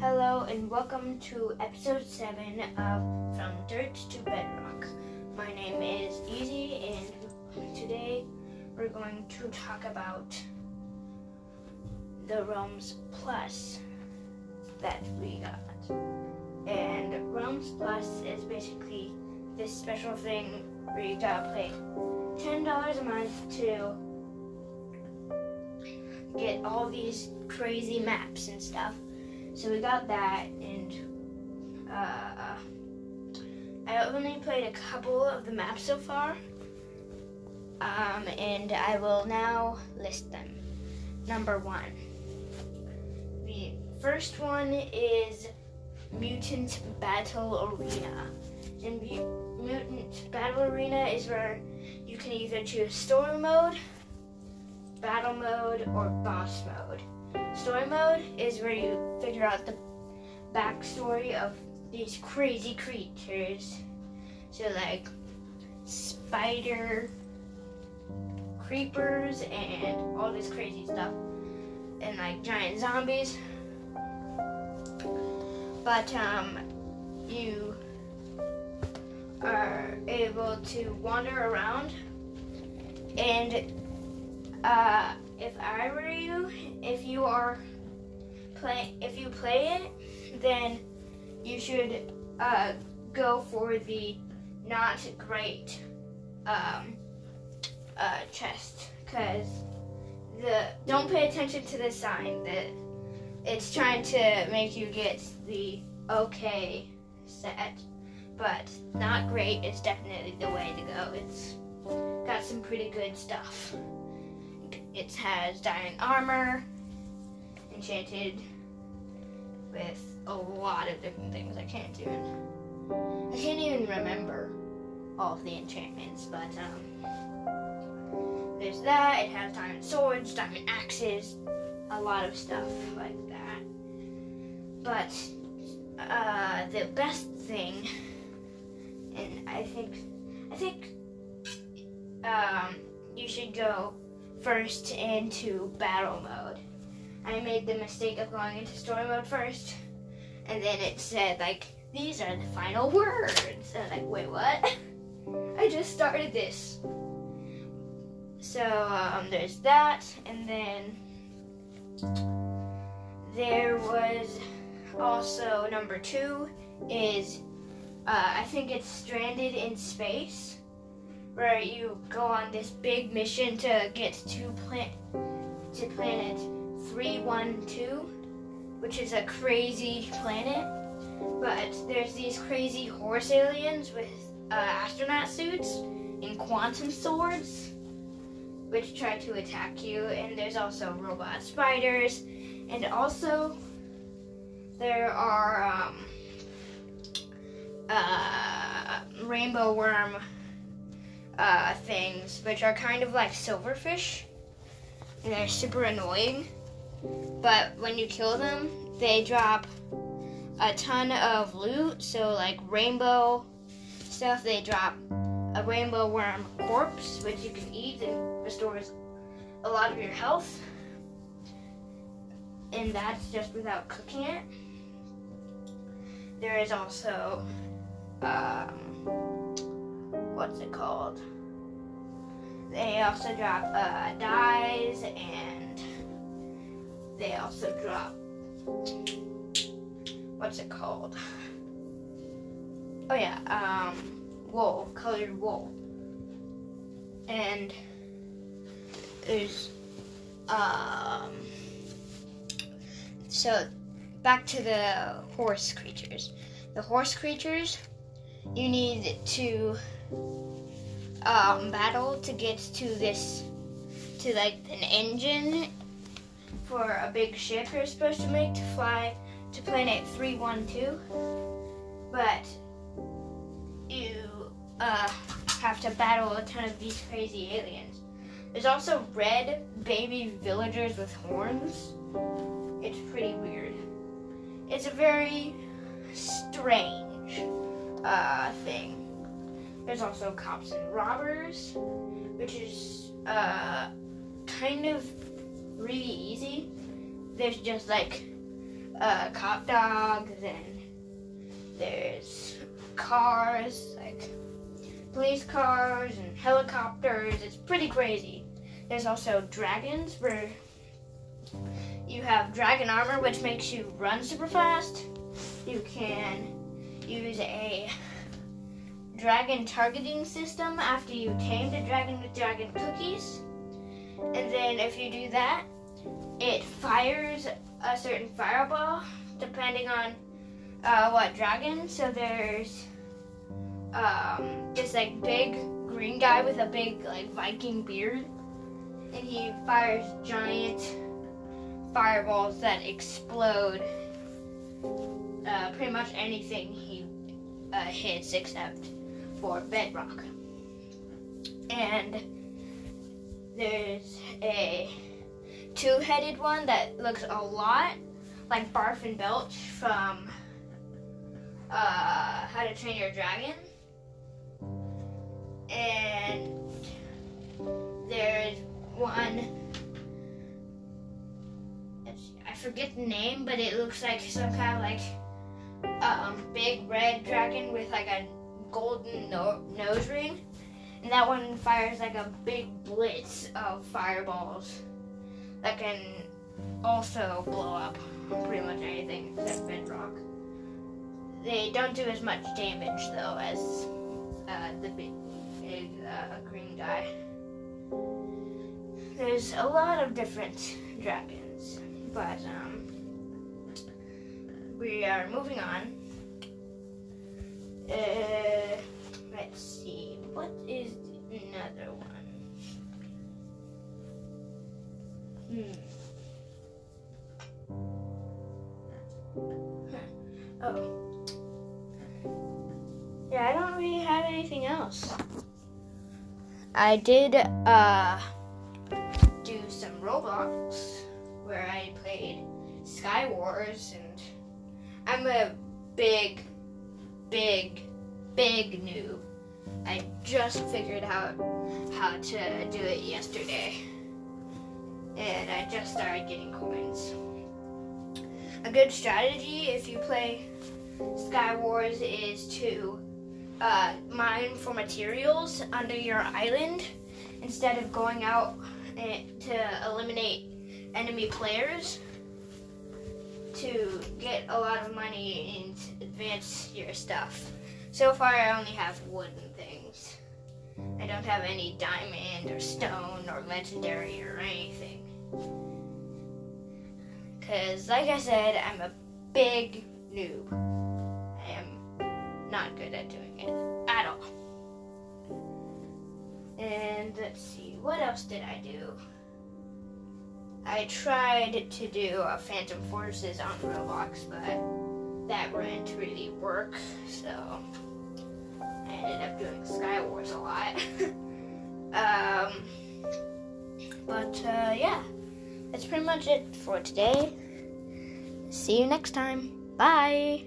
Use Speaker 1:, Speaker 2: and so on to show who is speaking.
Speaker 1: Hello and welcome to episode 7 of From Dirt to Bedrock. My name is Easy and today we're going to talk about the Realms Plus that we got. And Realms Plus is basically this special thing where you gotta pay $10 a month to get all these crazy maps and stuff. So we got that, and uh, I only played a couple of the maps so far, um, and I will now list them. Number one. The first one is Mutant Battle Arena. And Mutant Battle Arena is where you can either choose story mode, battle mode, or boss mode. Story mode is where you figure out the backstory of these crazy creatures. So, like spider creepers and all this crazy stuff, and like giant zombies. But, um, you are able to wander around and uh, if I were you, if you are play, if you play it, then you should uh, go for the not great um, uh, chest, because the don't pay attention to the sign that it's trying to make you get the okay set, but not great is definitely the way to go. It's got some pretty good stuff. It has diamond armor, enchanted with a lot of different things. I can't even I can't even remember all of the enchantments, but um there's that. It has diamond swords, diamond axes, a lot of stuff like that. But uh the best thing and I think I think um you should go first into battle mode. I made the mistake of going into story mode first, and then it said like these are the final words. And I'm like, wait, what? I just started this. So um, there's that, and then there was also number two is uh, I think it's stranded in space where you go on this big mission to get to plan to planet 312, which is a crazy planet. But there's these crazy horse aliens with uh, astronaut suits and quantum swords, which try to attack you. And there's also robot spiders, and also there are um, uh, rainbow worm uh, things, which are kind of like silverfish, and they're super annoying. But when you kill them, they drop a ton of loot. So like rainbow stuff, they drop a rainbow worm corpse, which you can eat and restores a lot of your health. And that's just without cooking it. There is also um, what's it called? They also drop uh, dyes and they also drop what's it called? Oh yeah, um, wool, colored wool. And there's um so back to the horse creatures. The horse creatures you need to um, battle to get to this to like an engine for a big ship you're supposed to make to fly to planet 312 but you uh, have to battle a ton of these crazy aliens. There's also red baby villagers with horns. It's pretty weird. It's a very strange uh, thing there's also cops and robbers, which is uh, kind of really easy. There's just like uh, cop dogs and there's cars, like police cars and helicopters. It's pretty crazy. There's also dragons where you have dragon armor, which makes you run super fast. You can use a dragon targeting system after you tame the dragon with dragon cookies. And then if you do that, it fires a certain fireball depending on uh, what dragon. So there's um, this like big green guy with a big like Viking beard, and he fires giant fireballs that explode uh, pretty much anything he uh, hits except for bedrock. And there's a two-headed one that looks a lot like Barf and Belch from uh, How to Train Your Dragon. And there's one I forget the name, but it looks like some kind of like um, big red dragon with like a golden no- nose ring. And that one fires like a big blitz of fireballs that can also blow up pretty much anything except bedrock. They don't do as much damage though as uh, the big, big uh, green guy. There's a lot of different dragons, but um, we are moving on. Uh, let's see, what is another one? Hmm. Oh. Yeah, I don't really have anything else. I did uh do some Roblox where I played Sky Wars and I'm a big big big noob. I just figured out how to do it yesterday and I just started getting coins. A good strategy if you play Sky Wars is to uh, mine for materials under your island instead of going out eh, to eliminate enemy players to get a lot of money and advance your stuff. So far, I only have wooden things. I don't have any diamond or stone or legendary or anything. Because, like I said, I'm a big noob. I am not good at doing it at all. And let's see, what else did I do? I tried to do a Phantom Forces on Roblox, but that wouldn't really work, so I ended up doing Sky Wars a lot. um, but uh, yeah, that's pretty much it for today. See you next time. Bye.